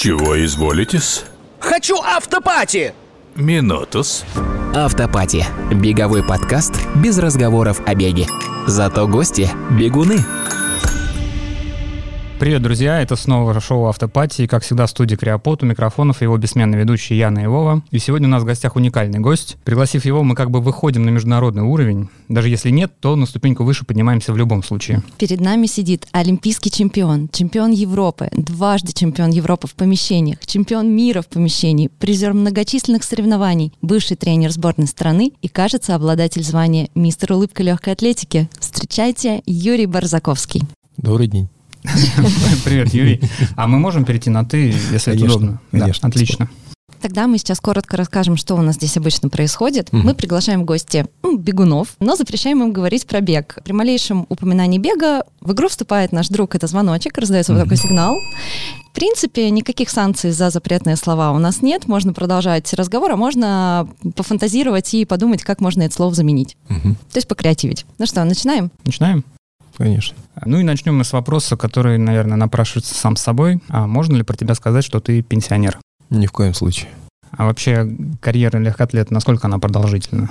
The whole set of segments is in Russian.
Чего изволитесь? Хочу автопати! Минутус. Автопати. Беговой подкаст без разговоров о беге. Зато гости – бегуны. Привет, друзья! Это снова шоу «Автопати». И, как всегда, в студии Криопот у микрофонов его бессменный ведущий Яна Ивова. И сегодня у нас в гостях уникальный гость. Пригласив его, мы как бы выходим на международный уровень. Даже если нет, то на ступеньку выше поднимаемся в любом случае. Перед нами сидит олимпийский чемпион, чемпион Европы, дважды чемпион Европы в помещениях, чемпион мира в помещении, призер многочисленных соревнований, бывший тренер сборной страны и, кажется, обладатель звания «Мистер улыбка легкой атлетики». Встречайте, Юрий Барзаковский. Добрый день. Привет, Юрий. А мы можем перейти на «ты», если это удобно? конечно, отлично. Тогда мы сейчас коротко расскажем, что у нас здесь обычно происходит. Мгм. Мы приглашаем в гости м, бегунов, но запрещаем им говорить про бег. При малейшем упоминании бега в игру вступает наш друг, это звоночек, раздается вот Мгм. такой сигнал. В принципе, никаких санкций за запретные слова у нас нет. Можно продолжать разговор, а можно пофантазировать и подумать, как можно это слово заменить. Мгм. То есть покреативить. Ну что, начинаем? Начинаем? Конечно. Ну и начнем мы с вопроса, который, наверное, напрашивается сам с собой. А можно ли про тебя сказать, что ты пенсионер? Ни в коем случае. А вообще карьера легкоатлета, насколько она продолжительна?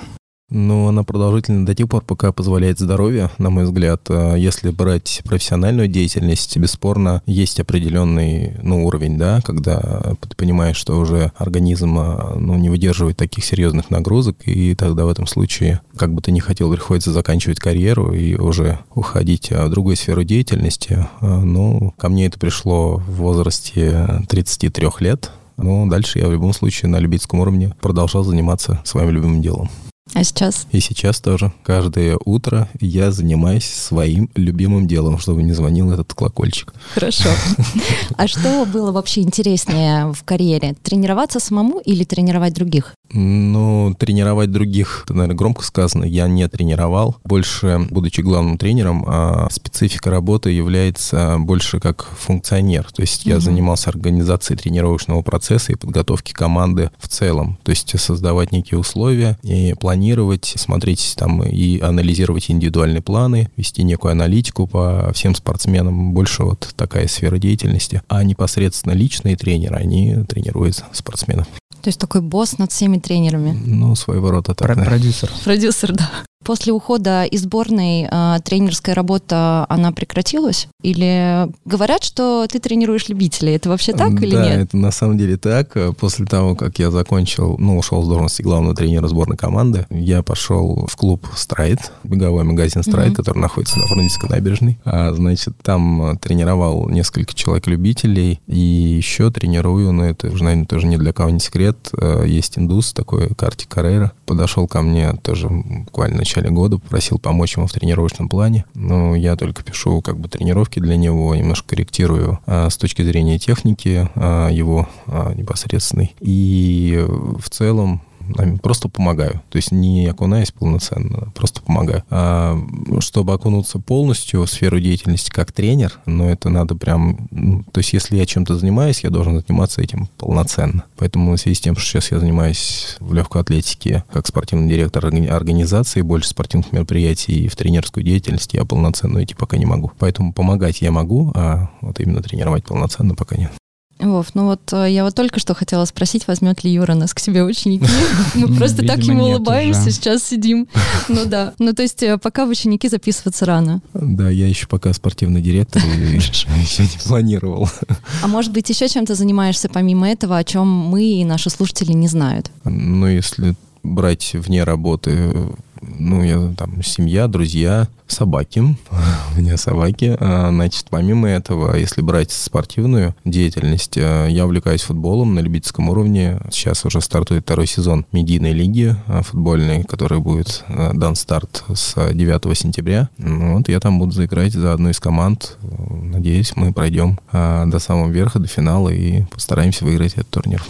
Но она продолжительна до тех пор, пока позволяет здоровье, на мой взгляд. А Если брать профессиональную деятельность, бесспорно, есть определенный ну, уровень, да, когда ты понимаешь, что уже организм а, ну, не выдерживает таких серьезных нагрузок, и тогда в этом случае, как бы ты ни хотел, приходится заканчивать карьеру и уже уходить а, в другую сферу деятельности. А, Ну, ко мне это пришло в возрасте 33 лет, но дальше я в любом случае на любительском уровне продолжал заниматься своим любимым делом. А сейчас? И сейчас тоже. Каждое утро я занимаюсь своим любимым делом, чтобы не звонил этот колокольчик. Хорошо. А что было вообще интереснее в карьере? Тренироваться самому или тренировать других? Ну, тренировать других, это, наверное, громко сказано, я не тренировал. Больше, будучи главным тренером, а, специфика работы является больше как функционер. То есть я Мгм. занимался организацией тренировочного процесса и подготовки команды в целом. То есть создавать некие условия и планировать, смотреть там и анализировать индивидуальные планы, вести некую аналитику по всем спортсменам. Больше вот такая сфера деятельности. А непосредственно личные тренеры, они тренируют спортсменов. То есть такой босс над всеми тренерами. Ну, своего рода так. Про- да. Продюсер. Продюсер, да. После ухода из сборной э, тренерская работа, она прекратилась? Или говорят, что ты тренируешь любителей? Это вообще так или да, нет? это на самом деле так. После того, как я закончил, ну, ушел с должности главного тренера сборной команды, я пошел в клуб «Страйт», беговой магазин «Страйт», Мгм. который находится на Фрунзенской набережной. А, значит, там э, тренировал несколько человек-любителей, и еще тренирую, но это уже, наверное, тоже ни для кого не секрет, э, есть индус такой, Карти Каррера, подошел ко мне тоже буквально в начале года, попросил помочь ему в тренировочном плане. Ну, я только пишу как бы тренировки для него, немножко корректирую а, с точки зрения техники а, его а, непосредственной. И в целом просто помогаю. То есть не окунаюсь полноценно, просто помогаю. А, чтобы окунуться полностью в сферу деятельности как тренер, но это надо прям... ну, то есть если я чем-то занимаюсь, я должен заниматься этим полноценно. Поэтому в связи с тем, что сейчас я занимаюсь в легкой атлетике как спортивный директор органи- организации, больше спортивных мероприятий и в тренерскую деятельность, я полноценно идти пока не могу. Поэтому помогать я могу, а вот именно тренировать полноценно пока нет. Вов, ну вот э, я вот только что хотела спросить, возьмет ли Юра нас к себе ученики. Мы просто так ему улыбаемся, сейчас сидим. Ну да. Ну то есть э, пока в ученики записываться рано. Да, я еще пока спортивный директор и еще не планировал. А может быть, еще чем-то занимаешься помимо этого, о чем мы и наши слушатели не знают? Ну, если брать вне работы, ну, я там, семья, друзья, собаки. У меня собаки. А, Значит, помимо этого, если брать спортивную деятельность, а, я увлекаюсь футболом на любительском уровне. Сейчас уже стартует второй сезон медийной лиги а, футбольной, который будет а, дан старт с 9 сентября. Ну, Вот я там буду заиграть за одну из команд. Надеюсь, мы пройдем до самого верха, до финала и постараемся выиграть этот турнир.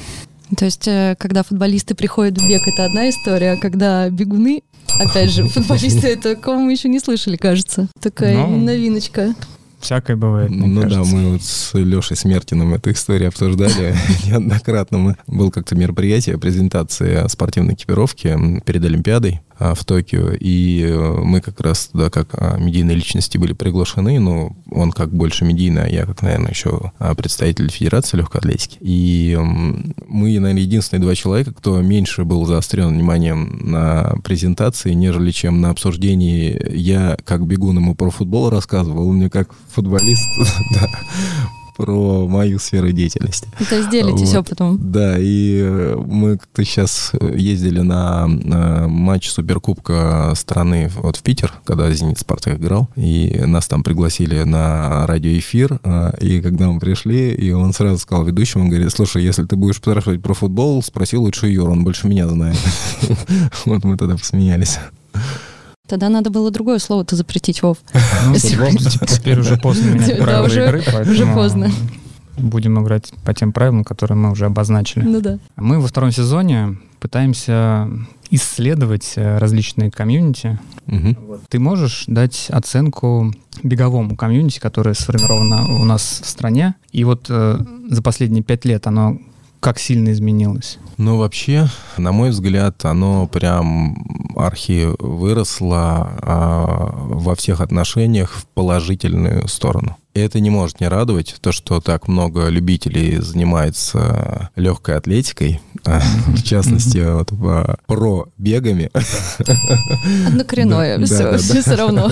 То есть, э, когда футболисты приходят в бег, это одна история, а когда бегуны, опять же, футболисты, это такого мы еще не слышали, кажется. Такая Ну, новиночка. Всякое бывает, мне Ну да, кажется. мы вот с Лешей Смертиным эту историю обсуждали неоднократно. Мы был как-то мероприятие, презентация спортивной экипировки перед Олимпиадой. А, в Токио, и э, мы как раз туда как а, медийные личности были приглашены, ну, он как больше медийный, а я как, наверное, еще а, представитель Федерации легкой атлетики. И мы, наверное, единственные два человека, кто меньше был заострен вниманием на презентации, нежели чем на обсуждении. Я как бегун ему про футбол рассказывал, он мне как футболист про мою сферу деятельности. То есть делитесь вот. опытом. Да, и э, мы как-то сейчас ездили на, на матч Суперкубка страны вот в Питер, когда «Зенит» «Спартак» играл, и нас там пригласили на радиоэфир, э, и когда мы пришли, и он сразу сказал ведущему, он говорит, слушай, если ты будешь спрашивать про футбол, спроси лучше Юр, он больше меня знает. Вот мы тогда посмеялись. Тогда надо было другое слово-то запретить, Вов. Ну, теперь уже поздно менять правила игры, поэтому... Уже поздно будем играть по тем правилам, которые мы уже обозначили. Ну да. Мы во втором сезоне пытаемся исследовать э, различные комьюнити. Угу. Ты можешь дать оценку беговому комьюнити, которое сформировано у нас в стране, и вот э, за последние пять лет оно как сильно изменилось? Ну, вообще, на мой взгляд, оно прям архи выросло а, во всех отношениях в положительную сторону. И это не может не радовать, то, что так много любителей занимается легкой атлетикой, а, в частности, вот, про бегами. Однокоренное, все, все равно.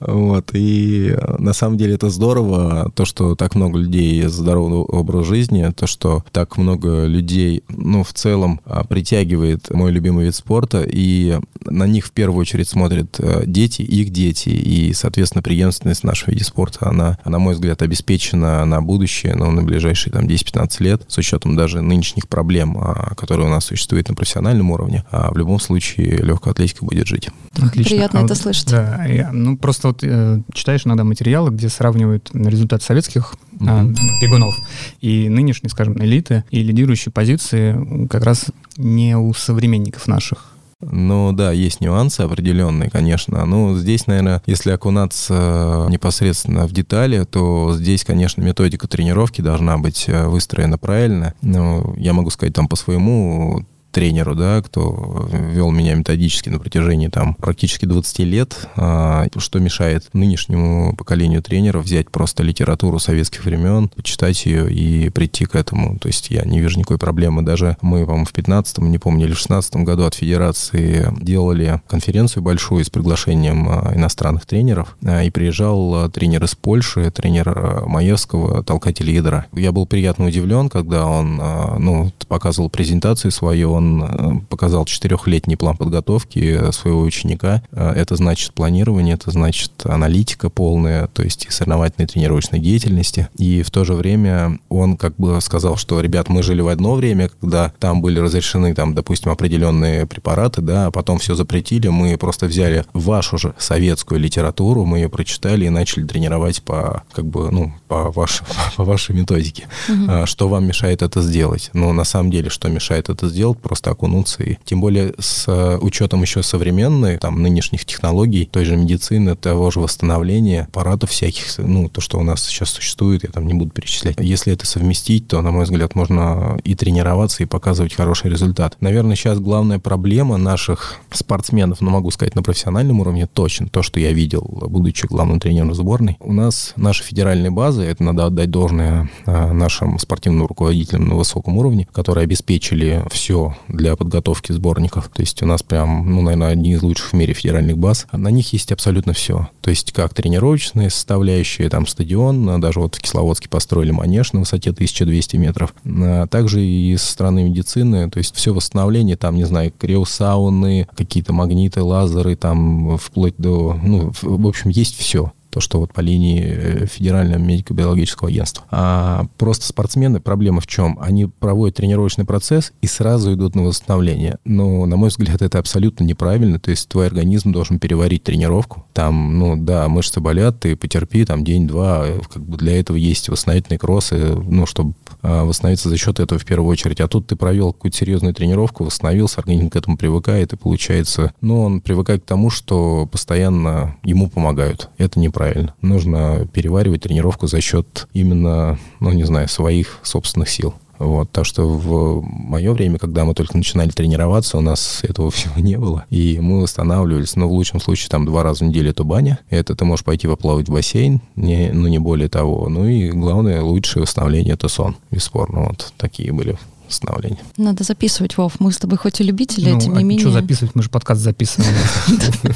Вот, и на самом деле это здорово, то, что так много людей здорового образа жизни, то, что так много людей, ну, в целом а, притягивает мой любимый вид спорта, и на них в первую очередь смотрят э, дети, их дети, и, соответственно, преемственность нашего вида спорта, она, на мой взгляд, обеспечена на будущее, но ну, на ближайшие там 10-15 лет, с учетом даже нынешних проблем, а, которые у нас существуют на профессиональном уровне, а в любом случае легкая атлетика будет жить. Отлично. Приятно а это вот, слышать. Да, я, ну просто вот э, читаешь иногда материалы, где сравнивают результат советских mm-hmm. э, бегунов и нынешней, скажем, элиты, и лидирующие позиции как раз не у современников наших. Ну да, есть нюансы определенные, конечно. Ну, здесь, наверное, если окунаться непосредственно в детали, то здесь, конечно, методика тренировки должна быть э, выстроена правильно. Ну, я могу сказать там по своему тренеру, да, кто вел меня методически на протяжении там практически 20 лет, а, что мешает нынешнему поколению тренеров взять просто литературу советских времен, почитать ее и прийти к этому. То есть я не вижу никакой проблемы. Даже мы, по-моему, в 15-м, не помню, или в 16 году от Федерации делали конференцию большую с приглашением а, иностранных тренеров, а, и приезжал тренер из Польши, тренер Маевского, толкатель ядра. Я был приятно удивлен, когда он ну, показывал презентацию свою, он э, показал четырехлетний план подготовки своего ученика. Э, это значит планирование, это значит аналитика полная, то есть и соревновательной тренировочной деятельности. И в то же время он как бы сказал, что, ребят, мы жили в одно время, когда там были разрешены, там, допустим, определенные препараты, да, а потом все запретили, мы просто взяли вашу же советскую литературу, мы ее прочитали и начали тренировать по, как бы, ну, по, ваш, по вашей методике. Угу. Что вам мешает это сделать? Ну, на самом деле, что мешает это сделать? Просто окунуться. И тем более с э, учетом еще современной, там, нынешних технологий, той же медицины, того же восстановления, аппаратов всяких, ну, то, что у нас сейчас существует, я там не буду перечислять. Если это совместить, то, на мой взгляд, можно и тренироваться, и показывать хороший результат. Наверное, сейчас главная проблема наших спортсменов, ну, могу сказать, на профессиональном уровне точно, то, что я видел, будучи главным тренером сборной, у нас наши федеральные базы, это надо отдать должное э, нашим спортивным руководителям на высоком уровне, которые обеспечили все для подготовки сборников. То есть у нас прям, ну, наверное, одни из лучших в мире федеральных баз. На них есть абсолютно все. То есть как тренировочные составляющие, там стадион, а даже вот в Кисловодске построили манеж на высоте 1200 метров. А также и со стороны медицины, то есть все восстановление, там, не знаю, криосауны, какие-то магниты, лазеры, там, вплоть до, ну, в общем, есть все то, что вот по линии э, Федерального медико-биологического агентства. А просто спортсмены, проблема в чем? Они проводят тренировочный процесс и сразу идут на восстановление. Но, на мой взгляд, это абсолютно неправильно. То есть твой организм должен переварить тренировку. Там, ну да, мышцы болят, ты потерпи там день-два. Как бы для этого есть восстановительные кроссы, ну, чтобы а, восстановиться за счет этого в первую очередь. А тут ты провел какую-то серьезную тренировку, восстановился, организм к этому привыкает, и получается, ну, он привыкает к тому, что постоянно ему помогают. Это неправильно неправильно. Нужно переваривать тренировку за счет именно, ну, не знаю, своих собственных сил. Вот, так что в мое время, когда мы только начинали тренироваться, у нас этого всего не было. И мы восстанавливались, но в лучшем случае там два раза в неделю это баня. Это ты можешь пойти поплавать в бассейн, не, ну не более того. Ну и главное, лучшее восстановление это сон, бесспорно. Вот такие были восстановления. Надо записывать, Вов. Мы с тобой хоть и любители, Ну, тем не а менее. что записывать? Мы же подкаст записываем.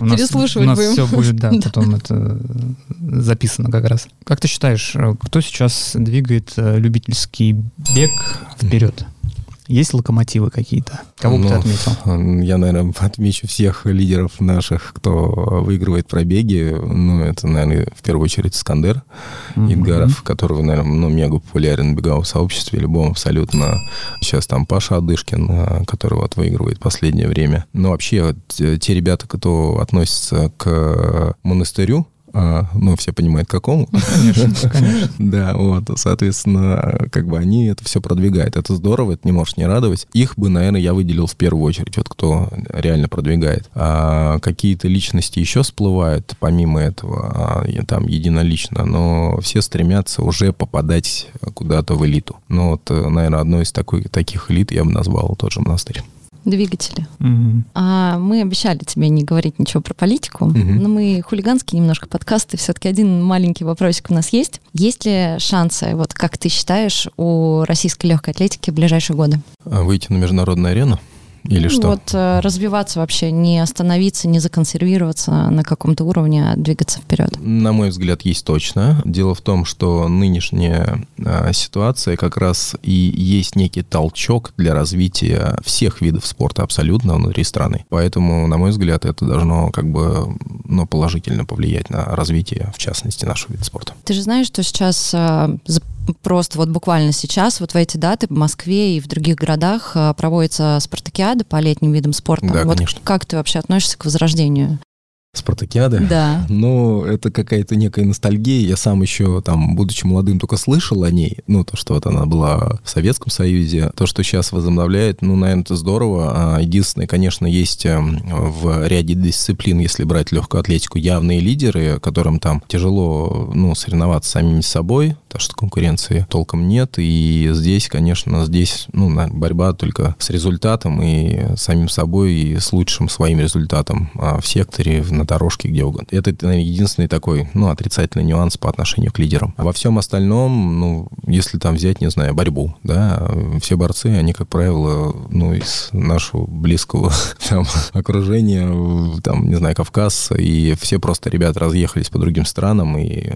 Переслушивать У нас будем. все будет, да, потом это записано как раз. Как ты считаешь, э, кто сейчас двигает э, любительский бег вперед? Есть локомотивы какие-то? Кого бы ты Ну, отметил? Я, наверное, отмечу всех лидеров наших, кто выигрывает пробеги. Ну, это, наверное, в первую очередь Искандер Идгаров, который, наверное, ну, мега популярен в беговом сообществе, любом абсолютно. Сейчас там Паша Адышкин, а, который вот выигрывает последнее время. Но вообще вот, э, те ребята, кто относится к монастырю, а, ну, все понимают, какому. Конечно, конечно. Да, вот, соответственно, как бы они это все продвигают. Это здорово, это не может не радовать. Их бы, наверное, я выделил в первую очередь, вот кто реально продвигает. А какие-то личности еще всплывают помимо этого, а, там единолично, но все стремятся уже попадать куда-то в элиту. Ну, вот, наверное, одной из такой, таких элит я бы назвал тот же монастырь. Двигатели. Мгм. А мы обещали тебе не говорить ничего про политику, Мгм. но мы хулиганские немножко подкасты. Все-таки один маленький вопросик у нас есть. Есть ли шансы, вот как ты считаешь, у российской легкой атлетики в ближайшие годы? А Выйти на международную арену? Или что? Вот э, развиваться вообще, не остановиться, не законсервироваться на каком-то уровне, а двигаться вперед. На мой взгляд, есть точно. Дело в том, что нынешняя а, ситуация как раз и есть некий толчок для развития всех видов спорта абсолютно внутри страны. Поэтому, на мой взгляд, это должно как бы ну, положительно повлиять на развитие, в частности, нашего вида спорта. Ты же знаешь, что сейчас за- просто вот буквально сейчас, вот в эти даты в Москве и в других городах э, проводится спартакиада по летним видам спорта. Да, вот конечно. как ты вообще относишься к возрождению? Спартакиады? Да. Ну, это какая-то некая ностальгия. Я сам еще, там, будучи молодым, только слышал о ней. Ну, то, что вот она была в Советском Союзе. То, что сейчас возобновляет, ну, наверное, это здорово. А, Единственное, конечно, есть эм, в ряде дисциплин, если брать легкую атлетику, явные лидеры, которым там тяжело, ну, соревноваться самими собой, потому что конкуренции толком нет. И здесь, конечно, здесь, ну, борьба только с результатом и самим собой, и с лучшим своим результатом а, в секторе, на дорожке, где угодно. Это, наверное, единственный такой, ну, отрицательный нюанс по отношению к лидерам. А во всем остальном, ну, если там взять, не знаю, борьбу, да, все борцы, они, как правило, ну, из нашего близкого там окружения, там, не знаю, Кавказ, и все просто ребята разъехались по другим странам, и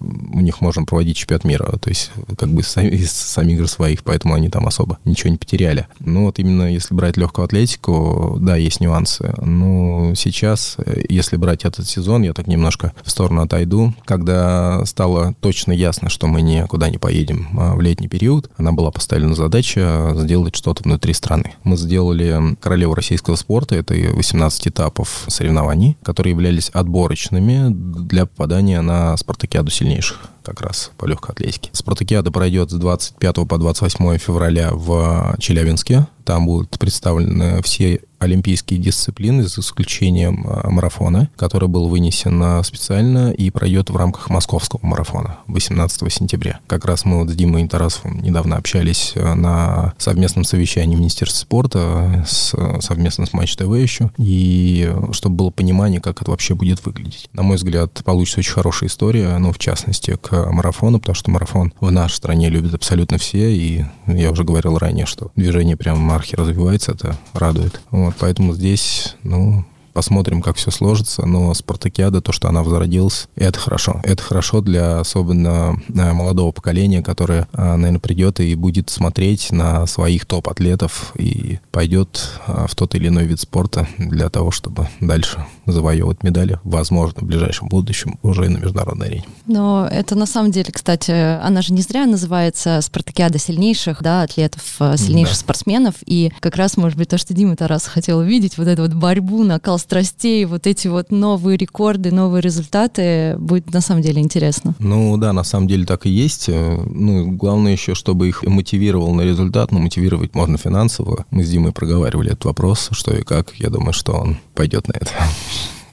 у них можно проводить чемпионат мира, то есть как бы сами, из самих игр своих, поэтому они там особо ничего не потеряли. Ну вот именно если брать легкую атлетику, да, есть нюансы. Но сейчас, э, если брать этот сезон, я так немножко в сторону отойду, когда стало точно ясно, что мы никуда не поедем а, в летний период, она была поставлена задача сделать что-то внутри страны. Мы сделали королеву российского спорта, это и 18 этапов соревнований, которые являлись отборочными для попадания на спартакиаду сильнейших как раз по легкой атлетике. Спартакиада пройдет с 25 по 28 февраля в Челябинске. Там будут представлены все олимпийские дисциплины, за исключением а, марафона, который был вынесен а, специально и пройдет в рамках московского марафона 18 сентября. Как раз мы вот с Димой Тарасовым недавно общались а, на совместном совещании Министерства спорта с, совместно с Матч ТВ еще, и чтобы было понимание, как это вообще будет выглядеть. На мой взгляд, получится очень хорошая история, ну, в частности, к марафону, потому что марафон в нашей стране любят абсолютно все, и я уже говорил ранее, что движение прямо мархи развивается, это радует. Вот, поэтому здесь, ну, Посмотрим, как все сложится, но Спартакиада, то, что она возродилась, это хорошо. Это хорошо для особенно э, молодого поколения, которое, э, наверное, придет и будет смотреть на своих топ-атлетов и пойдет э, в тот или иной вид спорта для того, чтобы дальше завоевывать медали, возможно, в ближайшем будущем уже и на международной арене. Но это на самом деле, кстати, она же не зря называется спартакиада сильнейших, да, атлетов, сильнейших Да. спортсменов. И как раз, может быть, то, что Дима Тарас хотел увидеть, вот эту вот борьбу, накал страстей, вот эти вот новые рекорды, новые результаты, будет на самом деле интересно. Ну да, на самом деле так и есть. Э, Ну, главное еще, чтобы их мотивировал на результат. Ну, мотивировать можно финансово. Мы с Димой проговаривали этот вопрос, что и как. Я думаю, что он пойдет на это.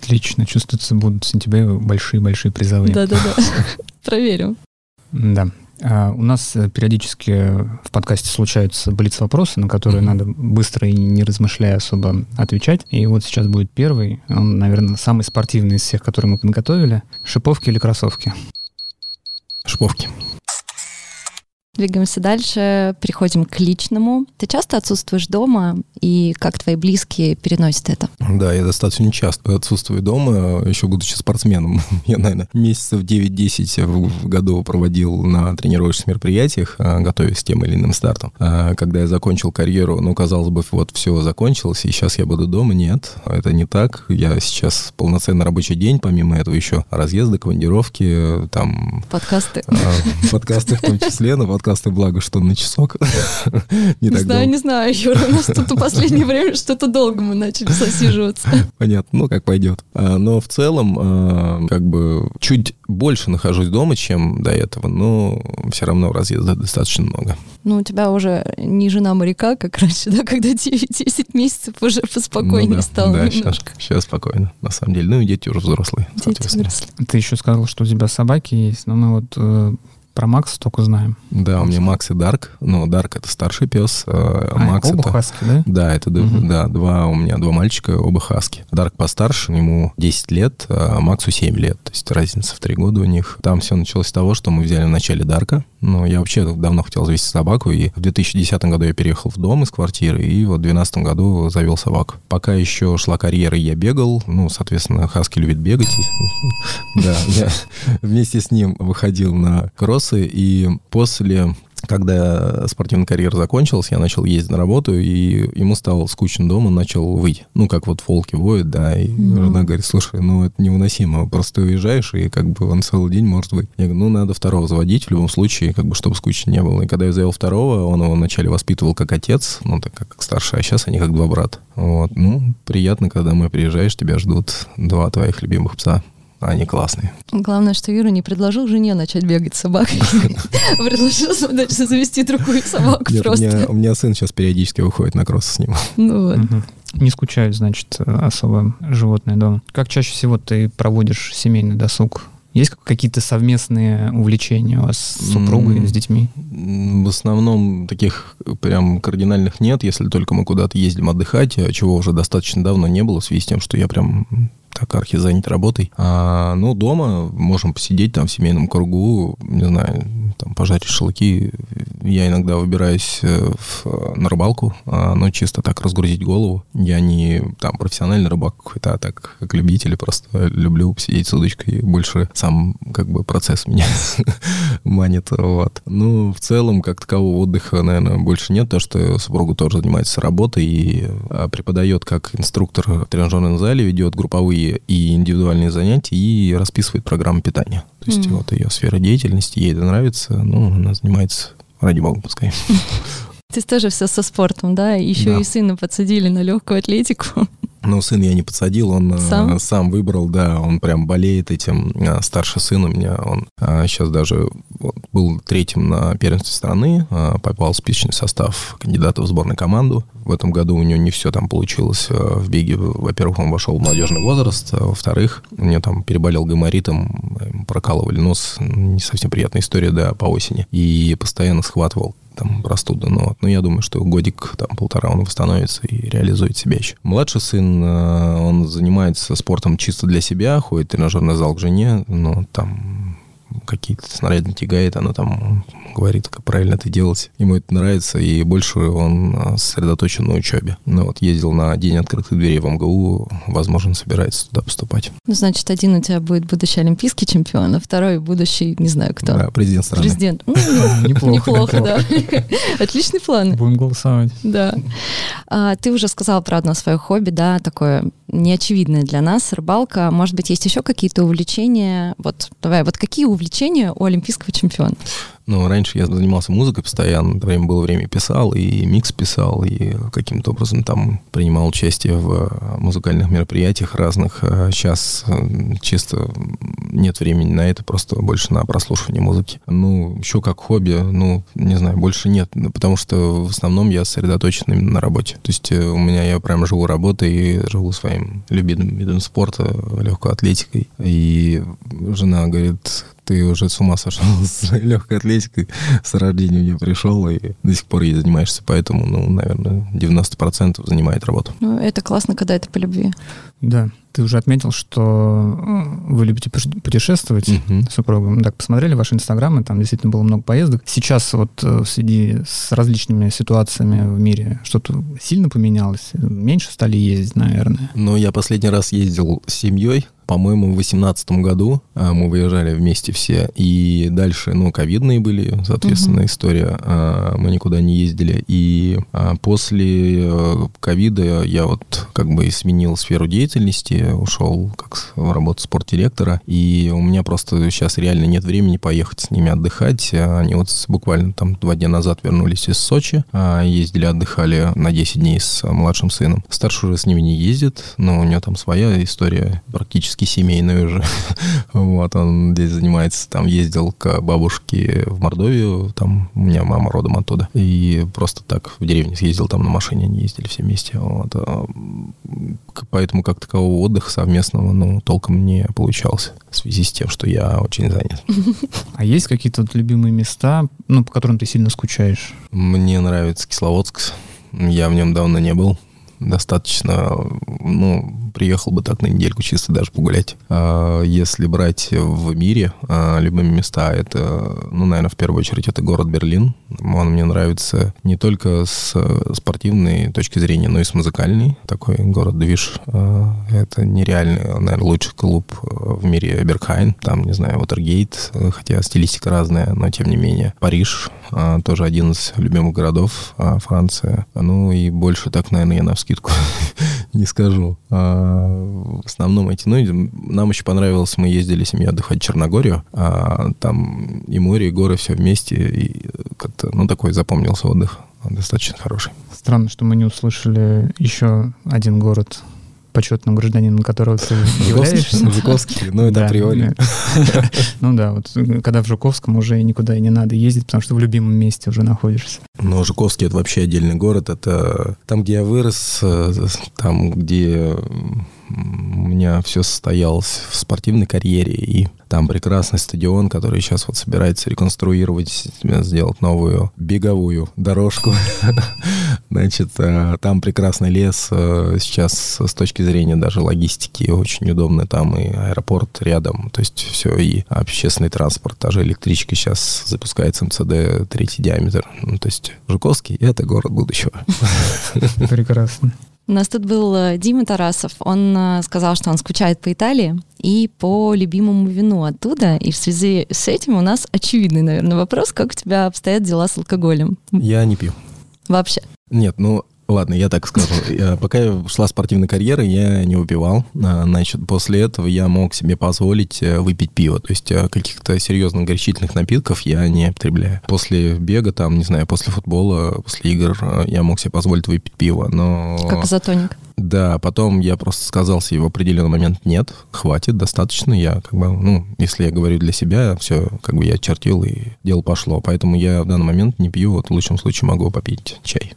Отлично, чувствуется, будут в сентябре большие-большие призовые. Да-да-да. Проверим. Да. А, у нас э, периодически в подкасте случаются блиц-вопросы, на которые надо быстро и не размышляя особо отвечать. И вот сейчас будет первый, он, наверное, самый спортивный из всех, которые мы подготовили. Шиповки или кроссовки? Шповки. Двигаемся дальше, переходим к личному. Ты часто отсутствуешь дома, и как твои близкие переносят это? Да, я достаточно часто отсутствую дома, еще будучи спортсменом. Я, наверное, месяцев 9-10 в году проводил на тренировочных мероприятиях, а, готовясь к тем или иным стартам. А когда я закончил карьеру, ну, казалось бы, вот все закончилось, и сейчас я буду дома. Нет, это не так. Я сейчас полноценный рабочий день, помимо этого еще разъезды, командировки, там... Подкасты. А, подкасты в том числе, но подкасты, благо, что на часок. Не знаю, не знаю, Юра, у нас тут в последнее время что-то долго мы начали засиживаться. Понятно, ну как пойдет. А, но в целом, а, как бы, чуть больше нахожусь дома, чем до этого, но все равно разъезда достаточно много. Ну, у тебя уже не жена моряка, как раньше, да, когда 9-10 месяцев уже поспокойнее ну, да, стало да, немножко. Сейчас, сейчас спокойно, на самом деле. Ну и дети уже взрослые, Дети соответственно. Ты еще сказал, что у тебя собаки есть, но мы вот э, про Макса только знаем. Да, у меня Макс и Дарк. Ну, Дарк это старший пес, а А, Макс оба это... хаски, да? Да, это Мгм. да, два у меня два мальчика, оба хаски. Дарк постарше, ему 10 лет, а Максу 7 лет. То есть разница в 3 года у них. Там все началось с того, что мы взяли в начале Дарка. Ну, я вообще давно хотел завести собаку, и в 2010 году я переехал в дом из квартиры, и вот в 2012 году завел собаку. Пока еще шла карьера, и я бегал. Ну, соответственно, хаски любит бегать. Да, я вместе с ним выходил на кроссы, и после когда спортивная карьера закончилась, я начал ездить на работу, и ему стало скучно дома, он начал выть. Ну, как вот волки воют, да, и Мгм. жена говорит, слушай, ну, это невыносимо, просто ты уезжаешь, и как бы он целый день может выть. Я говорю, ну, надо второго заводить в любом случае, как бы, чтобы скучно не было. И когда я завел второго, он его вначале воспитывал как отец, ну, так как старший, а сейчас они как два брата. Вот, ну, приятно, когда домой приезжаешь, тебя ждут два твоих любимых пса. Они классные. Главное, что Юра не предложил жене начать бегать с собакой. Предложил завести другую собаку просто. у меня сын сейчас периодически выходит на кросс с ним. Ну вот. Не скучают, значит, особо животные дома. Как чаще всего ты проводишь семейный досуг? Есть какие-то совместные увлечения у вас с супругой, М. с детьми? В основном таких прям кардинальных нет, если только мы куда-то ездим отдыхать, а чего уже достаточно давно не было, в связи с тем, что я прям так архи занят работой. А, ну, дома можем посидеть там в семейном кругу, не знаю, там пожарить шашлыки. Я иногда выбираюсь э, в- на рыбалку, а, но чисто так разгрузить голову. Я не там профессиональный рыбак какой-то, а так как любитель, просто люблю посидеть с удочкой. Больше сам как бы процесс меня манит. Вот. Ну, в целом, как такового отдыха, наверное, больше нет, потому что супруга тоже занимается работой и а, преподает как инструктор в тренажерном зале, ведет групповые и индивидуальные занятия и расписывает программу питания. То есть Мгм. вот ее сфера деятельности, ей это нравится, ну, она занимается, ради бога, пускай. Ты тоже все со спортом, да? Еще Да. и сына подсадили на легкую атлетику. Ну, сын я не подсадил, он э, Сам? сам, выбрал, да, он прям болеет этим. А, Старший сын у меня, он сейчас даже вот был третьим на первенстве страны, попал в списочный состав кандидата в сборную команду. В этом году у него не все там получилось э, в беге. Во-первых, он вошел в молодежный возраст, а во-вторых, у него там переболел гайморитом, прокалывали нос, не совсем приятная история, да, по осени, и постоянно схватывал там простуду. Но, вот, ну, я думаю, что годик, там, полтора он восстановится и реализует себя еще. Младший сын, э, он занимается спортом чисто для себя, ходит в тренажерный зал к жене, но там какие-то снаряды тягает, она там говорит, как правильно это делать. Ему это нравится, и больше он а, сосредоточен на учебе. Ну вот, ездил на день открытых дверей в МГУ, возможно, собирается туда поступать. Ну, значит, один у тебя будет будущий олимпийский чемпион, а второй будущий, не знаю кто. Да, президент страны. Президент. Ну, Неплохо. Неплохо, да. Отличный план. Будем голосовать. Да. А, ты уже сказал про одно свое хобби, да, такое неочевидное для нас, рыбалка. Может быть, есть еще какие-то увлечения? Вот, давай, вот какие увлечения у олимпийского чемпиона? Ну, раньше я занимался музыкой постоянно, время было время писал, и микс писал, и каким-то образом там принимал участие в э, музыкальных мероприятиях разных. А Сейчас э, чисто нет времени на это, просто больше на прослушивание музыки. Ну, еще как хобби, ну, не знаю, больше нет, потому что в основном я сосредоточен именно на работе. То есть э, у меня я прям живу работой и живу своим любимым видом спорта, легкой атлетикой. И жена говорит, ты уже с ума сошел с легкой атлетикой, с рождения у меня пришел и до сих пор ей занимаешься, поэтому, ну, наверное, 90% занимает работу. Ну, это классно, когда это по любви. Да. Ты уже отметил, что э, вы любите путешествовать Мгм. с супругом. Так, посмотрели ваши инстаграмы, там действительно было много поездок. Сейчас вот э, в связи с различными ситуациями в мире что-то сильно поменялось? Меньше стали ездить, наверное. Ну, я последний раз ездил с семьей, по-моему, в 2018 году а, мы выезжали вместе все, и дальше, ну, ковидные были, соответственно, Мгм. история, а, мы никуда не ездили, и а, после э, ковида я вот как бы сменил сферу деятельности, ушел как в работу спортдиректора, и у меня просто сейчас реально нет времени поехать с ними отдыхать, они вот буквально там два дня назад вернулись из Сочи, ездили, отдыхали на 10 дней с а, младшим сыном. Старший уже с ними не ездит, но у него там своя история, практически семейная уже. Вот, он здесь занимается, там ездил к бабушке в Мордовию, там у меня мама родом оттуда, и просто так в деревне съездил, там на машине они ездили все вместе. Вот. а, Поэтому как такового отдыха совместного, ну, толком не получался в связи с тем, что я очень занят. А есть какие-то вот любимые места, ну, по которым ты сильно скучаешь? Мне нравится Кисловодск. Я в нем давно не был. Достаточно, ну, приехал бы так на недельку чисто даже погулять. А Если брать в мире а, любимые места, это, ну, наверное, в первую очередь это город Берлин. Он мне нравится не только с спортивной точки зрения, но и с музыкальной. Такой город-движ. А, Это нереальный, наверное, лучший клуб э, в мире Бергхайн. Там, не знаю, Вотергейт, э, хотя стилистика разная, но тем не менее. Париж а, тоже один из любимых городов а, Франция. Ну и больше так, наверное, я на вскидку не скажу. А, В основном эти, ну, нам еще понравилось, мы ездили семьей отдыхать в Черногорию, а там и море, и горы, все вместе, и как-то, ну, такой запомнился отдых, достаточно хороший. Странно, что мы не услышали еще один город, почетным гражданином которого ты являешься. Жуковский, ну, это Да. Ну да, вот когда в Жуковском уже никуда и не надо ездить, потому что в любимом месте уже находишься. Но Жуковский это вообще отдельный город. Это там, где я вырос, э, там, где у меня все состоялось в спортивной карьере. И там прекрасный стадион, который сейчас вот собирается реконструировать, сделать новую беговую дорожку. Значит, э, там прекрасный лес. э, Сейчас с точки зрения даже логистики очень удобно. Там и аэропорт рядом. То есть все, и общественный транспорт. Та же электричка сейчас запускается МЦД третий диаметр. Ну, то есть Жуковский — это город будущего. Прекрасно. У нас тут был э, Дима Тарасов. Он э, сказал, что он скучает по Италии и по любимому вину оттуда. И в связи с этим у нас очевидный, наверное, вопрос, как у тебя обстоят дела с алкоголем Я не пью. вообще. Нет, ну ладно, я так скажу. Пока я шла спортивная карьера, я не выпивал. А, Значит, после этого я мог себе позволить э, выпить пиво. То есть э, каких-то серьезных горячительных напитков я не употребляю. После бега, там, не знаю, после футбола, после игр э, я мог себе позволить выпить пиво. Но Как изотоник. Да, потом я просто сказал себе в определенный момент, нет, хватит, достаточно. Я как бы, ну, если я говорю для себя, все, как бы я чертил и дело пошло. Поэтому я в данный момент не пью, вот в лучшем случае могу попить чай.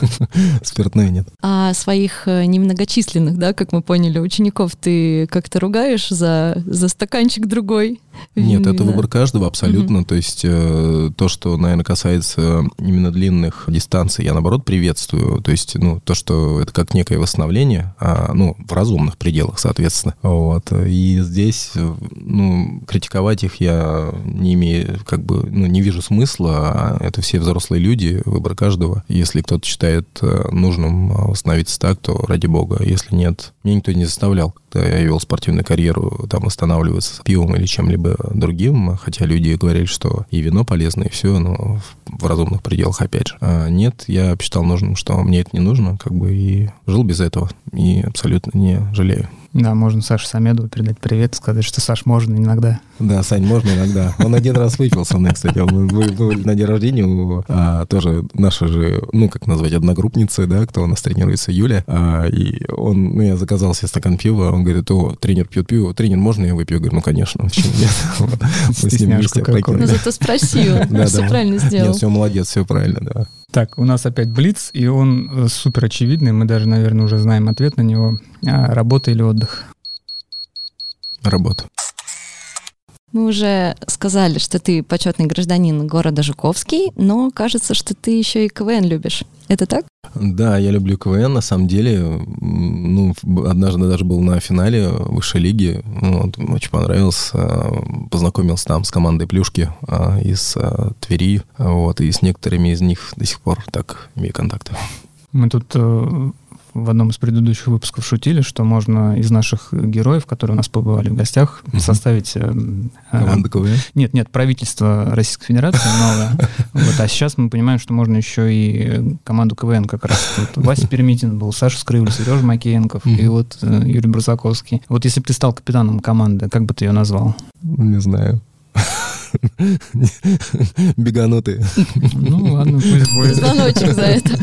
Спиртное нет. А своих э, немногочисленных, да, как мы поняли, учеников ты как-то ругаешь за, за стаканчик другой? Нет, это выбор каждого абсолютно. То есть э, то, что, наверное, касается именно длинных дистанций, я наоборот приветствую. То есть, ну, то, что это как некое восстановление, а, ну, в разумных пределах, соответственно. Вот. И здесь, э, ну, критиковать их я не имею, как бы, ну, не вижу смысла. А Это все взрослые люди, выбор каждого. Если кто-то считает э, нужным восстановиться так, то ради бога. Если нет, меня никто не заставлял, я вел спортивную карьеру, там восстанавливаться пивом или чем-либо другим, хотя люди говорили, что и вино полезно, и все, но в разумных пределах, опять же. А нет, я посчитал нужным, что мне это не нужно, как бы и жил без этого, и абсолютно не жалею. Да, можно Саше Самедову передать привет, сказать, что Саш, можно иногда. Да, Сань, можно иногда. Он один раз выпил со мной, кстати. Мы были на день рождения у а, тоже наша же, ну, как назвать, одногруппницы, да, кто у нас тренируется, Юля. А, и он, ну, я заказал себе стакан пива, он говорит, о, тренер пьет пиво. Тренер, можно я выпью? Я говорю, ну, конечно. Почему нет? Вот. Мы с ним вместе. Ну, зато спросил, Да, все да. правильно сделал. Нет, все, молодец, все правильно, да. Так, у нас опять Блиц, и он э, супер очевидный, мы даже, наверное, уже знаем ответ на него. А, работа или отдых? Работа. Мы уже сказали, что ты почетный гражданин города Жуковский, но кажется, что ты еще и КВН любишь. Это так? Да, я люблю КВН, на самом деле. Ну, однажды даже был на финале высшей лиги. Вот, очень понравился. Познакомился там с командой Плюшки а, из а, Твери. Вот, и с некоторыми из них до сих пор так имею контакты. Мы тут э, в одном из предыдущих выпусков шутили, что можно из наших героев, которые у нас побывали в гостях, mm-hmm. составить... Э, э, Команда КВН? Нет, нет, правительство Российской Федерации новое. Вот, а сейчас мы понимаем, что можно еще и команду КВН как раз. Вот Вася Перемитин был, Саша Скрывль, Сережа Макеенков mm-hmm. и вот э, Юрий Брусаковский. Вот если бы ты стал капитаном команды, как бы ты ее назвал? Не знаю. Беганутые. Ну ладно, пусть будет. Звоночек за это.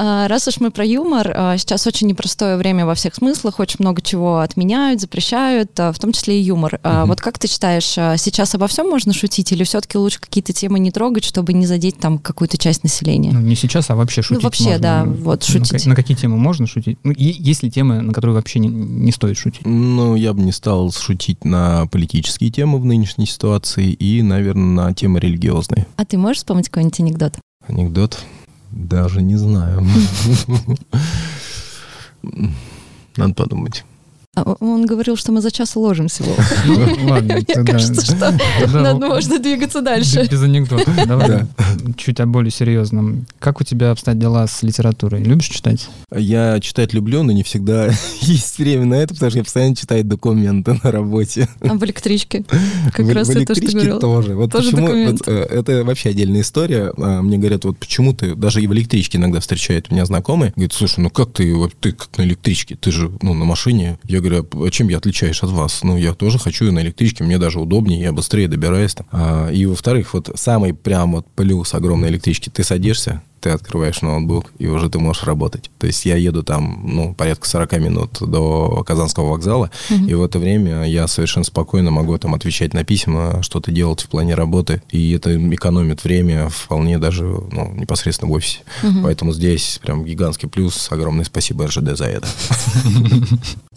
А, раз уж мы про юмор, а, сейчас очень непростое время во всех смыслах, очень много чего отменяют, запрещают, а, в том числе и юмор. Угу. Вот как ты считаешь, сейчас обо всем можно шутить или все-таки лучше какие-то темы не трогать, чтобы не задеть там какую-то часть населения? Ну, не сейчас, а вообще шутить Ну, вообще, можно. да, вот шутить. На, на какие темы можно шутить? Ну, есть ли темы, на которые вообще не, не стоит шутить? Ну, я бы не стал шутить на политические темы в нынешней ситуации и, наверное, на темы религиозные. А ты можешь вспомнить какой-нибудь анекдот? Анекдот? Даже не знаю. Надо подумать. А он говорил, что мы за час уложимся, Вова. Ну, ладно, Мне кажется, что надо, можно двигаться дальше. Без анекдотов. Давай чуть о более серьезном. Как у тебя обстоят дела с литературой? Любишь читать? Я читать люблю, но не всегда есть время на это, потому что я постоянно читаю документы на работе. А в электричке? Как раз это, что ты говорил. тоже. Вот почему, э, это вообще отдельная история. А, Мне говорят, вот почему ты, даже и в электричке иногда встречают меня знакомые, говорят, слушай, ну как ты, ты как на электричке, ты же, ну, на машине. Я говорю, а чем я отличаюсь от вас? Ну, я тоже хочу на электричке, мне даже удобнее, я быстрее добираюсь. Там. А, и, во-вторых, вот самый прям вот плюс огромной электрички, ты садишься, ты открываешь ноутбук, и уже ты можешь работать. То есть я еду там, ну, порядка 40 минут до Казанского вокзала, Мгм. и в это время я совершенно спокойно могу там отвечать на письма, что-то делать в плане работы, и это экономит время вполне даже, ну, непосредственно в офисе. Мгм. Поэтому здесь прям гигантский плюс. Огромное спасибо РЖД за это.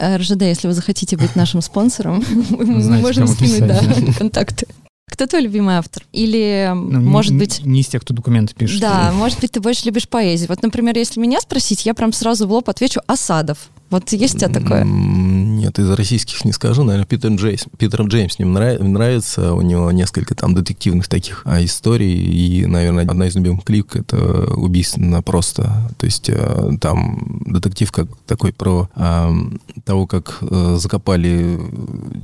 РЖД, если вы захотите быть нашим спонсором, мы можем скинуть контакты. Кто твой любимый автор? Или, Ну, может не- быть, Не из тех, кто документы пишет. да, может быть, ты больше любишь поэзию. Вот, например, если меня спросить, я прям сразу в лоб отвечу «Асадов». Вот есть у тебя такое? Нет, из российских не скажу. Наверное, Питер Джеймс. Питер Джеймс мне нрав- нравится. У него несколько там детективных таких а, историй. И, наверное, одна из любимых клик — это убийственно просто. То есть э, там детектив как такой про а, того, как э, закопали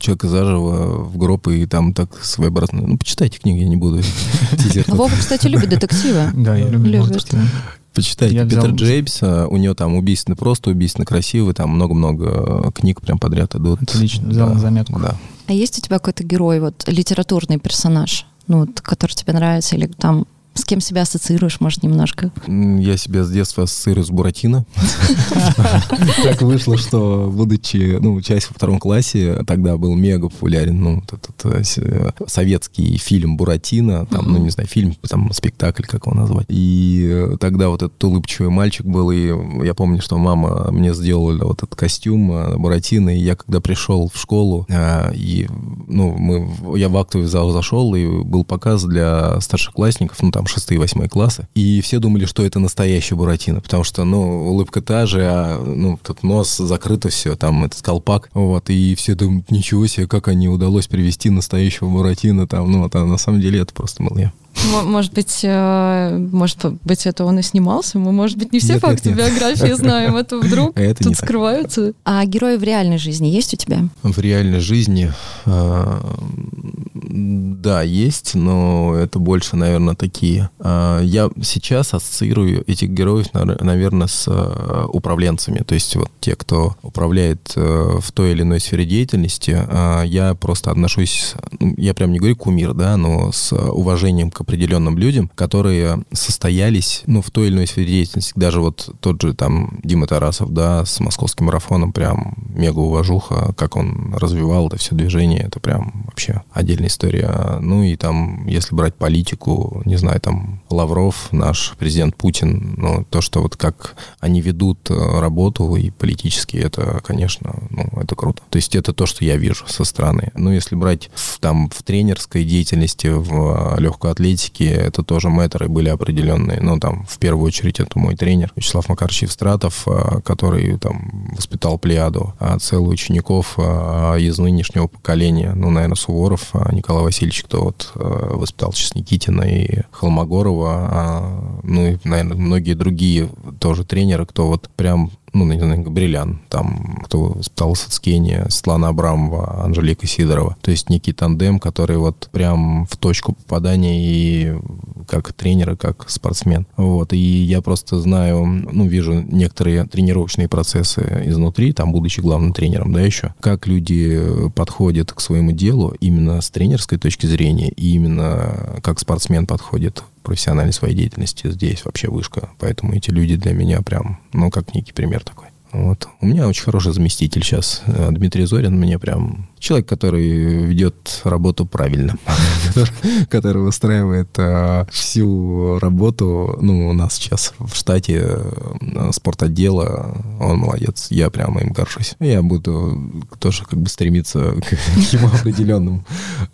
человека заживо в гроб, и там так своеобразно... Ну, почитайте книги, я не буду Вова, кстати, любит детективы. Да, я люблю детективы. Почитайте Я Питер взял- Джеймс, а, у него там убийственно просто, убийственно красивый, там много-много э, книг прям подряд идут. Отлично, взял на заметку. Да. А есть у тебя какой-то герой, вот литературный персонаж, ну, вот, который тебе нравится, или там кем себя ассоциируешь, может, немножко? Я себя с детства ассоциирую с Буратино. Так вышло, что, будучи, ну, учась во втором классе, тогда был мега популярен, ну, этот э, э, советский фильм «Буратино», там, ну, не знаю, фильм, там, спектакль, как его назвать. И э, тогда вот этот улыбчивый мальчик был, и я помню, что мама мне сделала вот этот костюм Буратино, и я когда пришел в школу, и, ну, мы, я в актовый зал зашел, и был показ для старшеклассников, ну, там, шестые и восьмые классы, и все думали, что это настоящий Буратино, потому что, ну, улыбка та же, а, ну, тут нос закрыто все, там, этот колпак, вот, и все думают, ничего себе, как они удалось привести настоящего Буратино, там, ну, а на самом деле это просто был я. Может быть, э, может быть, это он и снимался. Мы, может быть, не все Нет, нет, факты нет. биографии знаем, а то вдруг Это тут скрываются. А герои в реальной жизни есть у тебя? В реальной жизни, а, да, есть, но это больше, наверное, такие. А, Я сейчас ассоциирую этих героев, наверное, с а, управленцами. То есть вот те, кто управляет э, в той или иной сфере деятельности, а, я просто отношусь, ну, я прям не говорю кумир, да, но с уважением к определенным людям, которые состоялись, ну, в той или иной сфере деятельности. Даже вот тот же там Дима Тарасов, да, с московским марафоном, прям мега уважуха, как он развивал это все движение, это прям вообще отдельная история. Ну и там, если брать политику, не знаю, там Лавров, наш президент Путин, ну, то, что вот как они ведут э, работу и политически, это, конечно, ну, это круто. То есть это то, что я вижу со стороны. Ну, если брать в, там в тренерской деятельности, в э, легкой атлетике, это тоже мэтры были определенные. Ну, там, в первую очередь, это мой тренер Вячеслав Макарович Евстратов, э, который там воспитал плеяду а целых учеников из нынешнего поколения. Ну, наверное, Суворов, Николай Васильевич, кто вот воспитал сейчас Никитина и Холмогорова, а, ну и, наверное, многие другие тоже тренеры, кто вот прям ну, не знаю, Габрилян, там, кто воспитал Сацкения, Светлана Абрамова, Анжелика Сидорова. То есть некий тандем, который вот прям в точку попадания и как тренер, и как спортсмен. Вот. И я просто знаю, ну, вижу некоторые тренировочные процессы изнутри, там, будучи главным тренером, да, еще, как люди подходят к своему делу именно с тренерской точки зрения, и именно как спортсмен подходит профессиональной своей деятельности здесь вообще вышка. Поэтому эти люди для меня прям, ну, как некий пример такой. Вот. У меня очень хороший заместитель сейчас. Э, Дмитрий Зорин мне прям человек, который ведет работу правильно, который выстраивает э, всю работу, ну, у нас сейчас в штате э, спортотдела, он молодец, я прямо им горжусь. Я буду тоже как бы стремиться к его определенным,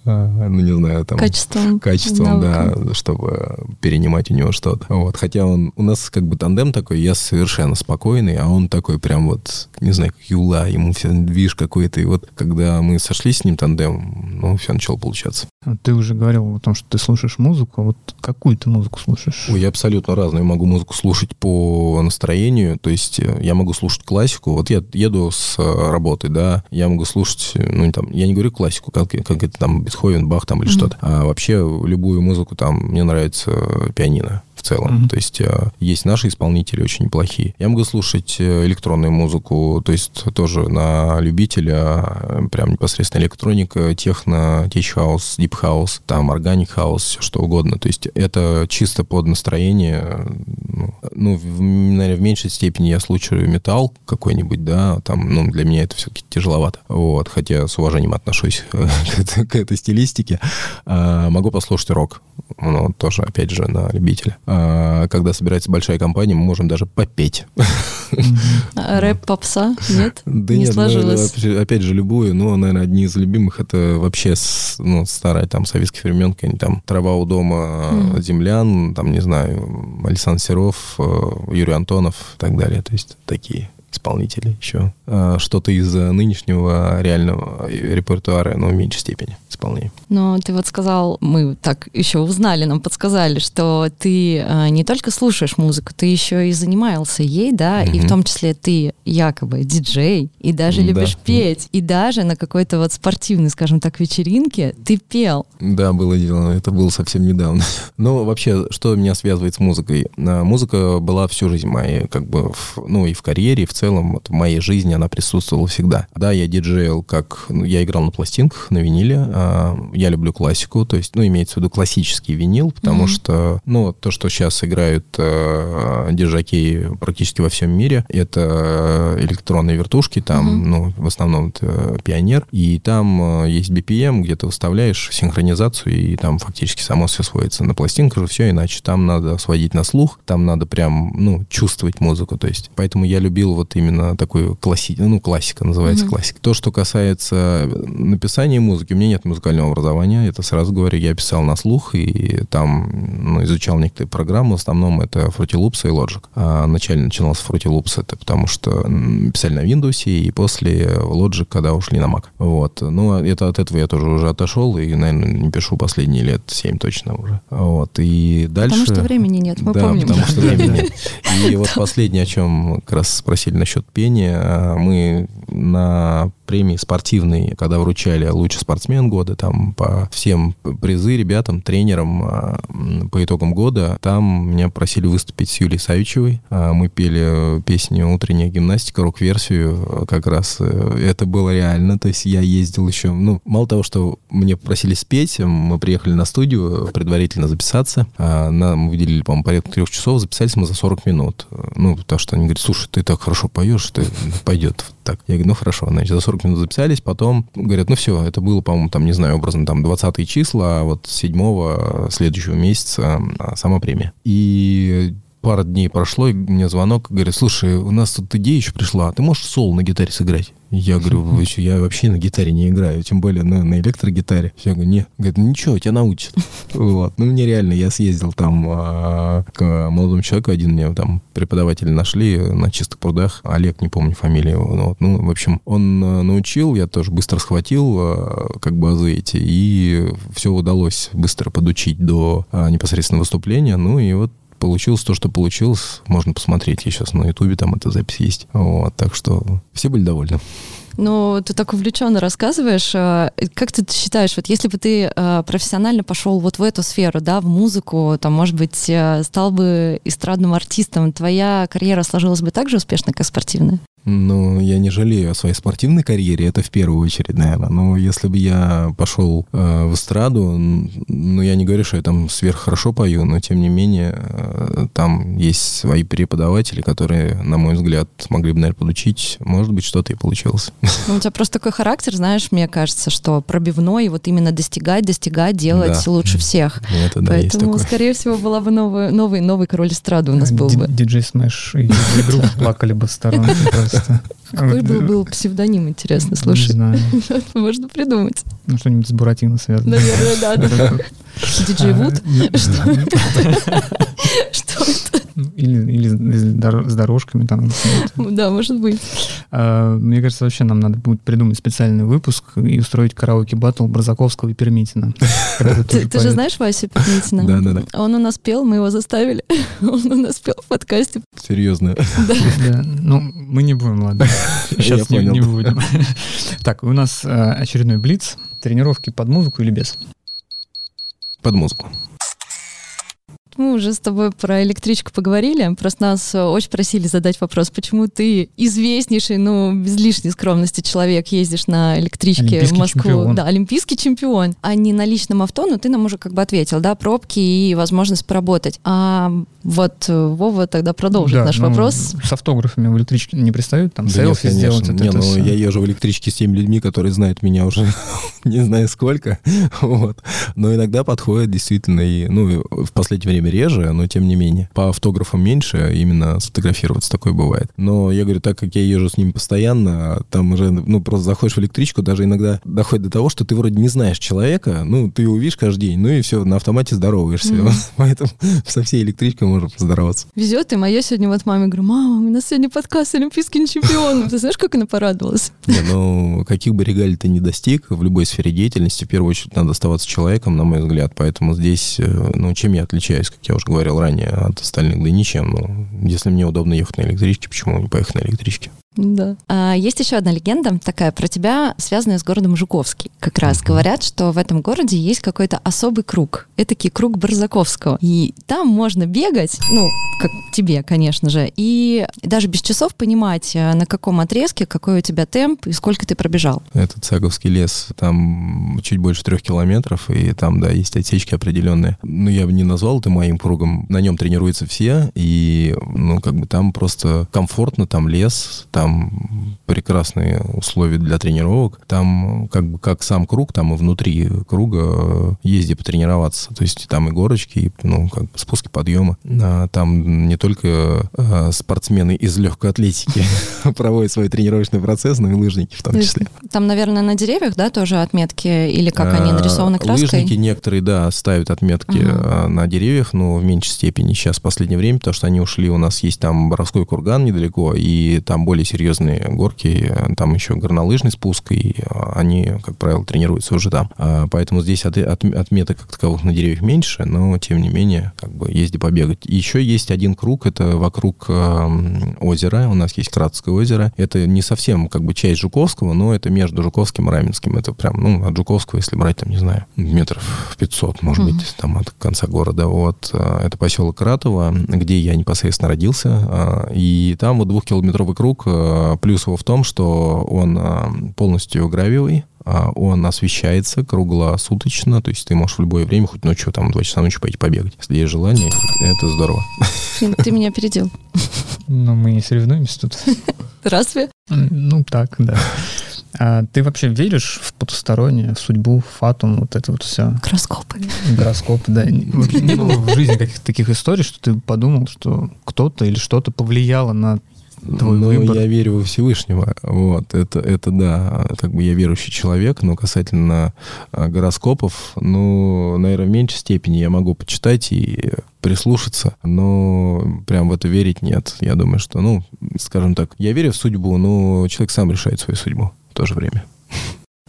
ну, не знаю, там... Качеством. Качеством, да, чтобы перенимать у него что-то. Вот, хотя он, у нас как бы тандем такой, я совершенно спокойный, а он такой прям вот, не знаю, как юла, ему все движ какой-то, и вот когда мы сошлись с ним тандем, ну, все начало получаться. Ты уже говорил о том, что ты слушаешь музыку, вот какую ты музыку слушаешь? Ой, я абсолютно разную. Я могу музыку слушать по настроению, то есть э, я могу слушать классику, вот я еду с э, работы, да, я могу слушать, ну, там, я не говорю классику, как, как это там Бетховен, Бах там или mm-hmm. что-то, а вообще любую музыку там, мне нравится пианино целом. Mm-hmm. То есть э, есть наши исполнители очень неплохие. Я могу слушать э, электронную музыку, то есть тоже на любителя, э, прям непосредственно электроника, техно, tech house, deep house, там organic house, все что угодно. То есть это чисто под настроение. Ну, ну в, наверное, в меньшей степени я слушаю металл какой-нибудь, да, там, ну, для меня это все-таки тяжеловато. Вот, хотя с уважением отношусь к, этой стилистике. А, могу послушать рок, ну, тоже, опять же, на любителя. А, когда собирается большая компания, мы можем даже попеть. А рэп попса? Нет? Да не нет, сложилось. Ну, опять же, любую, но, наверное, одни из любимых это вообще ну, старая там советских времен, какая-нибудь там «Трава у дома». «Землян», там, не знаю, Александр Серов, э, Юрий Антонов и так далее. То есть такие исполнителей еще. А, что-то из нынешнего реального репертуара, но в меньшей степени исполнения. Но ты вот сказал, мы так еще узнали, нам подсказали, что ты э, не только слушаешь музыку, ты еще и занимался ей, да, угу. и в том числе ты якобы диджей, и даже да. любишь петь, и даже на какой-то вот спортивной, скажем так, вечеринке ты пел. Да, было дело, это было совсем недавно. Но вообще, что меня связывает с музыкой? А, музыка была всю жизнь моей, как бы, в, ну и в карьере, и в целом вот, в моей жизни она присутствовала всегда. Да, я диджейл, как ну, я играл на пластинках, на виниле, а, я люблю классику, то есть, ну, имеется в виду классический винил, потому mm-hmm. что, ну, то, что сейчас играют э, держаки практически во всем мире, это электронные вертушки, там, mm-hmm. ну, в основном это пионер, и там э, есть BPM, где ты выставляешь синхронизацию, и там фактически само все сводится. На пластинках же все иначе, там надо сводить на слух, там надо прям, ну, чувствовать музыку, то есть, поэтому я любил вот именно такую класси... ну, классика называется mm-hmm. классика. То, что касается написания музыки, у меня нет музыкального образования, это сразу говорю, я писал на слух и там ну, изучал некоторые программы, в основном это Fruity Loops и Logic. А начально начинал с Fruity Loops, это потому что писали на Windows, и после Logic, когда ушли на Mac. Вот. Ну, это, от этого я тоже уже отошел, и, наверное, не пишу последние лет 7 точно уже. Вот. И дальше... Потому что времени нет, мы да, помним. потому что времени нет. И вот последнее, о чем как раз спросили насчет пения. А, Мы на премии спортивной, когда вручали лучший спортсмен года, там по всем призы ребятам, тренерам м, по итогам года, там меня просили выступить с Юлией Савичевой. А, Мы пели песню «Утренняя гимнастика», рок-версию э, как раз. э, Это было реально, то есть я ездил еще, ну, мало того, что мне попросили спеть, мы приехали на студию предварительно записаться, нам выделили, по-моему, порядка трех часов, записались мы за 40 минут. Ну, потому что они говорят, слушай, ты так хорошо поешь, что пойдет так. Я говорю, ну хорошо, значит, за 40 минут записались, потом говорят, ну все, это было, по-моему, там, не знаю, образно, там, 20 числа, а вот 7 следующего месяца а, сама премия. И пара дней прошло, и мне звонок, говорит, слушай, у нас тут идея еще пришла, а ты можешь соло на гитаре сыграть? Я говорю, «Вы чё, я вообще на гитаре не играю, тем более на, на электрогитаре. Я говорю, не. Говорит, ну ничего, тебя научат. Вот. Ну, мне реально, я съездил там а, к молодому человеку, один мне там преподаватели нашли на чистых прудах. Олег, не помню фамилию. его. Ну, вот. ну, в общем, он а, научил, я тоже быстро схватил а, как базы эти, и все удалось быстро подучить до а, непосредственно выступления. Ну, и вот получилось то, что получилось. Можно посмотреть. Я сейчас на Ютубе там эта запись есть. Вот, так что все были довольны. Ну, ты так увлеченно рассказываешь. а, Как ты считаешь, вот если бы ты а, профессионально пошел вот в эту сферу, да, в музыку, там, может быть, а, стал бы эстрадным артистом, твоя карьера сложилась бы так же успешно, как спортивная? Ну, я не жалею о своей спортивной карьере, это в первую очередь, наверное. Но если бы я пошел э, в эстраду, ну, я не говорю, что я там сверххорошо пою, но, тем не менее, э, там есть свои преподаватели, которые, на мой взгляд, смогли бы, наверное, подучить. Может быть, что-то и получилось. Ну, у тебя просто такой характер, знаешь, мне кажется, что пробивной, вот именно достигать, достигать, делать Да. лучше всех. Это, да, Поэтому, скорее всего, была бы новый, новый, новый король эстрады у нас был бы. Диджей Смэш и Грув плакали бы в сторонке просто. Какой был, э, был псевдоним, интересно, Не слушай. знаю. Можно придумать. Ну, что-нибудь с Буратино связано. Наверное, да. Диджей А, Wood? не- Что это? Или, или с дор- с дорожками там. Да, может быть. А, Мне кажется, вообще нам надо будет придумать специальный выпуск и устроить караоке баттл Борзаковского и Пермитина. Ты, же знаешь Васю Пятницына? Да, да, да. Он у нас пел, мы его заставили. Он у нас пел в подкасте. Серьезно. Да, ну, мы не будем, ладно. Сейчас не, будем. Так, у нас э, очередной блиц. Тренировки под музыку или без? Под музыку. Мы уже с тобой про электричку поговорили. Просто нас э, очень просили задать вопрос, почему ты известнейший, ну, без лишней скромности человек, ездишь на электричке Олимпийский в Москву. чемпион. Да, олимпийский чемпион. А не на личном авто, но ты нам уже как бы ответил, да, пробки и возможность поработать. А вот э, Вова тогда продолжит Да, наш ну, Вопрос. С автографами в электричке не пристают? Там Да селфи нет, сделать? вот Не, это ну всё. я езжу в электричке с теми людьми, которые знают меня уже не знаю сколько. Вот. Но иногда подходят действительно и, ну, в последнее время реже, но тем не менее. По автографам меньше, именно сфотографироваться такое бывает. Но я говорю, так как я езжу с ними постоянно, там уже, ну, просто заходишь в электричку, даже иногда доходит до того, что ты вроде не знаешь человека, ну, ты его видишь каждый день, ну и все, на автомате здороваешься. Мгм. Поэтому со всей электричкой можно поздороваться. Везет им, а я сегодня вот маме говорю, мама, у нас сегодня подкаст с олимпийским чемпионом. Ты знаешь, как она порадовалась? Не, ну, каких бы регалий ты ни достиг, в любой сфере деятельности, в первую очередь, надо оставаться человеком, на мой взгляд. Поэтому здесь, э, ну, чем я отличаюсь, как я уже говорил ранее, от остальных? Да ничем. Ну, если мне удобно ехать на электричке, почему не поехать на электричке? Да. А, есть еще одна легенда такая про тебя, связанная с городом Жуковский. Как раз говорят, что в этом городе есть какой-то особый круг. Этакий круг Барзаковского. И там можно бегать, ну, как тебе, конечно же, и даже без часов понимать, э, на каком отрезке, какой у тебя темп и сколько ты пробежал. Это Цаговский лес, там чуть больше трех километров, и там, да, есть отсечки определенные. Ну, я бы не назвал это моим кругом. На нем тренируются все, и, ну, как бы там просто комфортно, там лес, там прекрасные условия для тренировок. Там как бы как сам круг, там и внутри круга э, езди потренироваться. То есть там и горочки, и, ну, как бы спуски, подъемы. А там не только э, спортсмены из легкой атлетики проводят свой тренировочный процесс, но и лыжники в том числе. Там, наверное, на деревьях, да, тоже отметки, или как они А, нарисованы краской? Лыжники некоторые, да, ставят отметки а, на деревьях, но в меньшей степени сейчас в последнее время, потому что они ушли, у нас есть там Боровской курган недалеко, и там более серьезные горки, э, там еще горнолыжный спуск, и э, они, как правило, тренируются уже там. А, поэтому здесь от, от, отметок как таковых на деревьях меньше, но, тем не менее, как бы езди побегать. Еще есть один круг, это вокруг э, озера, у нас есть Кратское озеро. Это не совсем как бы часть Жуковского, но это между Жуковским и Раменским. Это прям, ну, от Жуковского, если брать, там, не знаю, метров 500, может mm-hmm. быть, там от конца города. Вот, э, это поселок Ратово, где я непосредственно родился. Э, и там вот двухкилометровый круг. Э, плюс его в том, что он полностью гравиевый, он освещается круглосуточно, то есть ты можешь в любое время, хоть ночью, там, два часа ночи пойти побегать. Если есть желание, это здорово. Ты меня опередил. Ну, мы не соревнуемся тут. Разве? Ну, так, да. А ты вообще веришь в потустороннее, в судьбу, в фатум, вот это вот все? Гороскопы. Гороскопы, да. Вообще не было в жизни каких-то таких историй, что ты подумал, что кто-то или что-то повлияло на твой ну, выбор? я верю во Всевышнего. Вот, это, это да, как бы я верующий человек, но касательно а, гороскопов, ну, наверное, в меньшей степени я могу почитать и прислушаться, но прям в это верить нет. Я думаю, что, ну, скажем так, я верю в судьбу, но человек сам решает свою судьбу в то же время.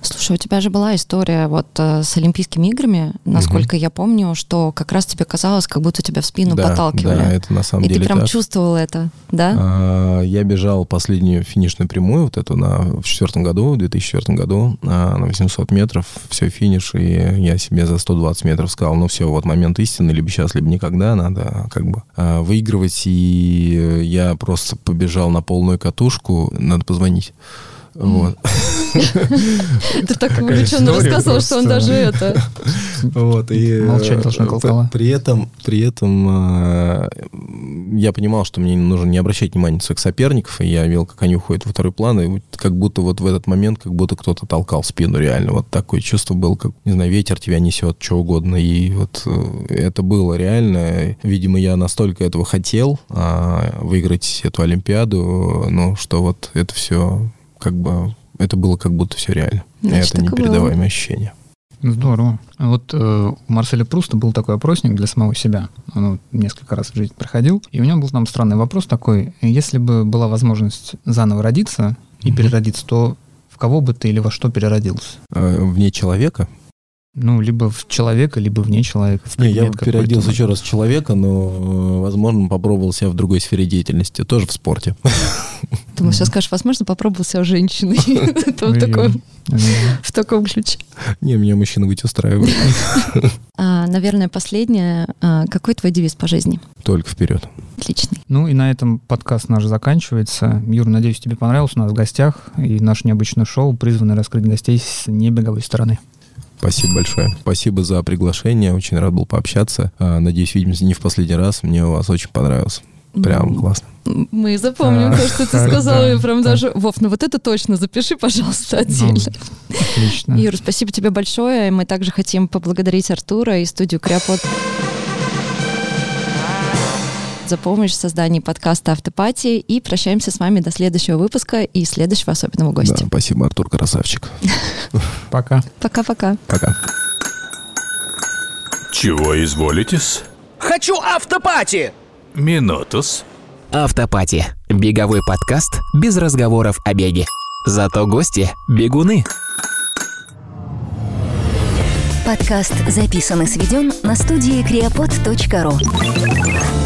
Слушай, у тебя же была история вот э, с Олимпийскими играми, насколько угу. я помню, что как раз тебе казалось, как будто тебя в спину да, подталкивали. Да, это на самом И деле ты прям так. чувствовал это, да? А, я бежал последнюю финишную прямую, вот эту на, в четвертом году, в 2004 году, а, на 800 метров, все, финиш, и я себе за 120 метров сказал, ну все, вот момент истины, либо сейчас, либо никогда, надо как бы а, выигрывать, и я просто побежал на полную катушку, надо позвонить. Вот. Ты так увлеченно рассказывал, что он даже это... Вот, и... Молчать должна колокола. При этом, при этом э, я понимал, что мне нужно не обращать внимания на своих соперников, и я видел, как они уходят во второй план, и как будто вот в этот момент, как будто кто-то толкал спину реально. Вот такое чувство было, как, не знаю, ветер тебя несет, что угодно. И вот э, это было реально. Видимо, я настолько этого хотел, а, выиграть эту Олимпиаду, ну, что вот это все как бы это было как будто все реально. Значит, это непередаваемое ощущение. Здорово. Вот э, у Марселя Пруста был такой опросник для самого себя. Он несколько раз в жизни проходил. И у него был там странный вопрос такой. Если бы была возможность заново родиться и mm-hmm. переродиться, то в кого бы ты или во что переродился? Э, вне человека? Ну, либо в человека, либо вне человека. Не, я бы переоделся еще раз в человека, но, возможно, попробовал себя в другой сфере деятельности, тоже в спорте. Думаю, сейчас скажешь, возможно, попробовал себя в женщиной. В таком ключе. Не, меня мужчина быть устраивает. А, наверное, последнее. А, какой твой девиз по жизни? Только вперед. Отличный. Ну и на этом подкаст наш заканчивается. Юр, надеюсь, тебе понравился у нас в гостях. И наше необычное шоу призвано раскрыть гостей с небеговой стороны. Спасибо большое. Спасибо за приглашение. Очень рад был пообщаться. А, надеюсь, видимся не в последний раз. Мне у вас очень понравилось. Прям классно. Мы запомним а, то, что ты сказал. Да, прям да. даже, Вов, ну вот это точно запиши, пожалуйста, отдельно. Ну, отлично. Юр, спасибо тебе большое. Мы также хотим поблагодарить Артура и студию Криопод за помощь в создании подкаста «Автопатии» и прощаемся с вами до следующего выпуска и следующего особенного гостя. Да, спасибо, Артур, красавчик. Пока. Пока-пока. Пока. Чего изволитесь? Хочу автопати! Минутус. Автопати. Беговой подкаст без разговоров о беге. Зато гости – бегуны. Подкаст записан и сведен на студии creapod.ru